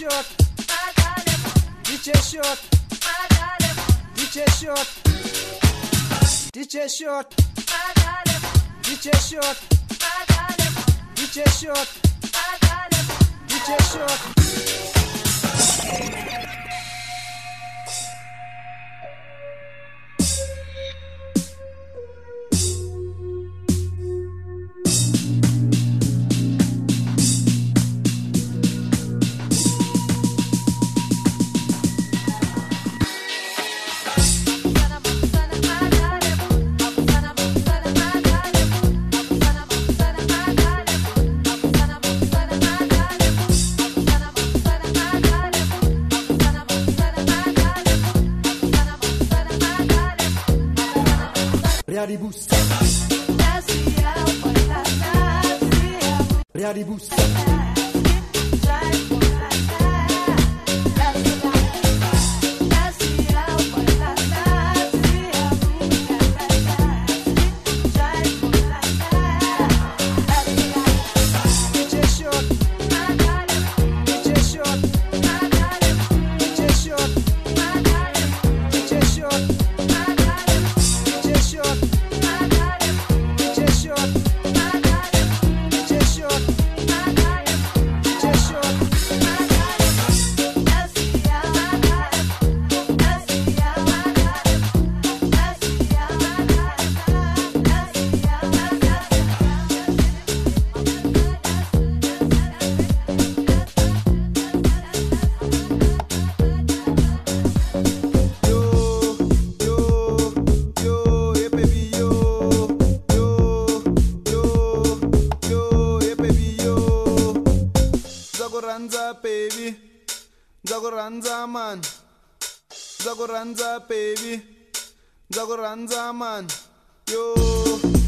şut. Dice şut. Dice şut. Dice şut. Dice şut. Dice şut. Dice şut. Beardy Boost. Zagoranza man, yo.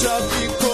Tropical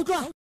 毛壮。